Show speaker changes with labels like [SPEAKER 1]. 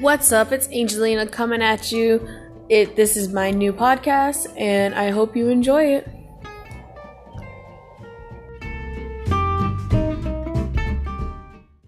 [SPEAKER 1] What's up? It's Angelina coming at you. It this is my new podcast and I hope you enjoy it.